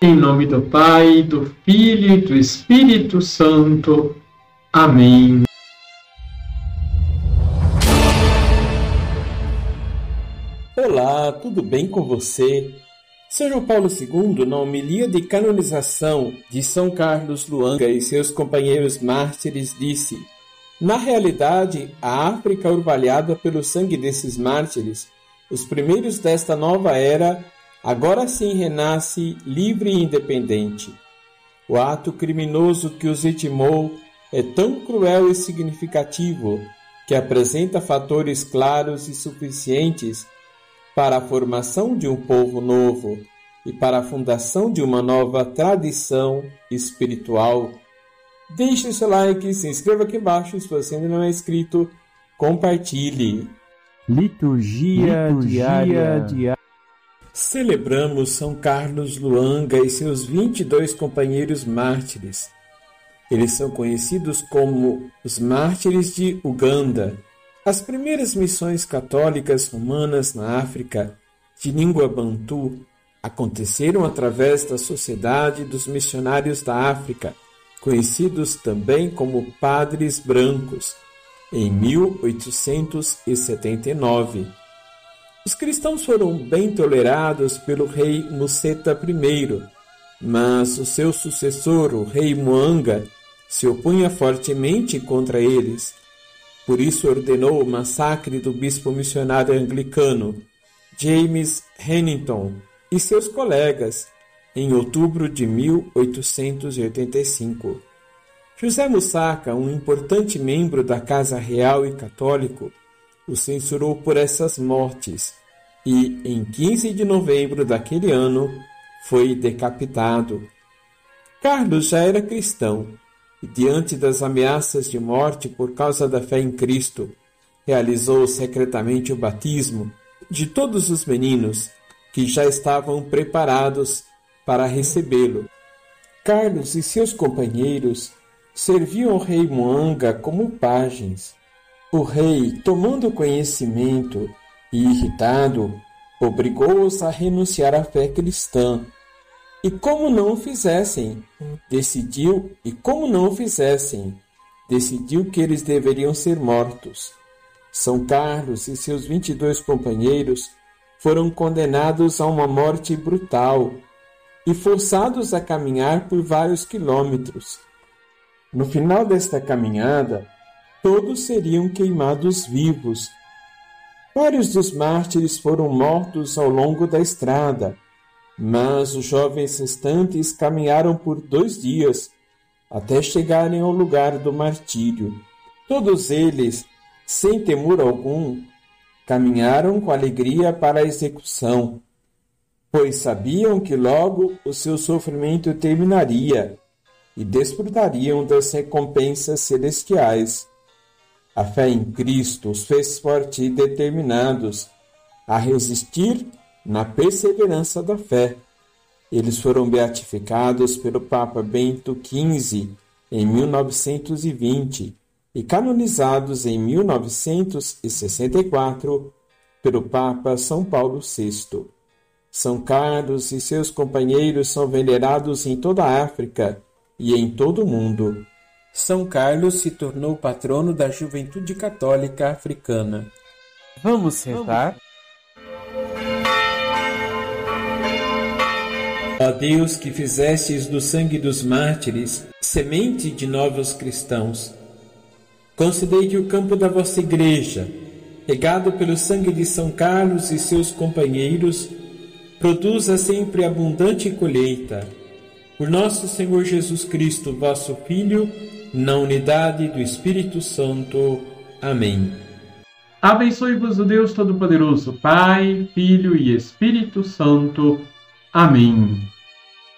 Em nome do Pai, do Filho e do Espírito Santo. Amém. Olá, tudo bem com você? São João Paulo II, na homilia de canonização de São Carlos Luanga e seus companheiros mártires, disse: Na realidade, a África orvalhada pelo sangue desses mártires, os primeiros desta nova era agora sim renasce livre e independente. O ato criminoso que os vitimou é tão cruel e significativo que apresenta fatores claros e suficientes para a formação de um povo novo e para a fundação de uma nova tradição espiritual. Deixe seu like, se inscreva aqui embaixo se você ainda não é inscrito, compartilhe. Liturgia, Liturgia diária. Celebramos São Carlos Luanga e seus 22 companheiros mártires. Eles são conhecidos como os mártires de Uganda. As primeiras missões católicas romanas na África, de língua bantu, aconteceram através da Sociedade dos Missionários da África, conhecidos também como Padres Brancos, em 1879. Os cristãos foram bem tolerados pelo rei Museta I, mas o seu sucessor, o rei Muanga, se opunha fortemente contra eles. Por isso ordenou o massacre do bispo missionário anglicano James Hennington e seus colegas em outubro de 1885. José Mussaca, um importante membro da Casa Real e Católico, o censurou por essas mortes e, em 15 de novembro daquele ano, foi decapitado. Carlos já era cristão e, diante das ameaças de morte por causa da fé em Cristo, realizou secretamente o batismo de todos os meninos que já estavam preparados para recebê-lo. Carlos e seus companheiros serviam o rei Moanga como pajens o rei, tomando conhecimento e irritado, obrigou-os a renunciar à fé cristã. E como não fizessem, decidiu, e como não fizessem, decidiu que eles deveriam ser mortos. São Carlos e seus vinte e dois companheiros foram condenados a uma morte brutal e forçados a caminhar por vários quilômetros. No final desta caminhada, todos seriam queimados vivos. Vários dos mártires foram mortos ao longo da estrada, mas os jovens restantes caminharam por dois dias até chegarem ao lugar do martírio. Todos eles, sem temor algum, caminharam com alegria para a execução, pois sabiam que logo o seu sofrimento terminaria e desfrutariam das recompensas celestiais. A fé em Cristo os fez fortes e determinados a resistir na perseverança da fé. Eles foram beatificados pelo Papa Bento XV em 1920 e canonizados em 1964 pelo Papa São Paulo VI. São Carlos e seus companheiros são venerados em toda a África e em todo o mundo. São Carlos se tornou patrono da juventude católica africana. Vamos rezar? Ó Deus que fizestes do sangue dos mártires semente de novos cristãos, concedei que o campo da vossa igreja, regado pelo sangue de São Carlos e seus companheiros, produza sempre abundante colheita. Por nosso Senhor Jesus Cristo, vosso Filho, na unidade do Espírito Santo. Amém. Abençoe-vos o Deus Todo-Poderoso, Pai, Filho e Espírito Santo. Amém.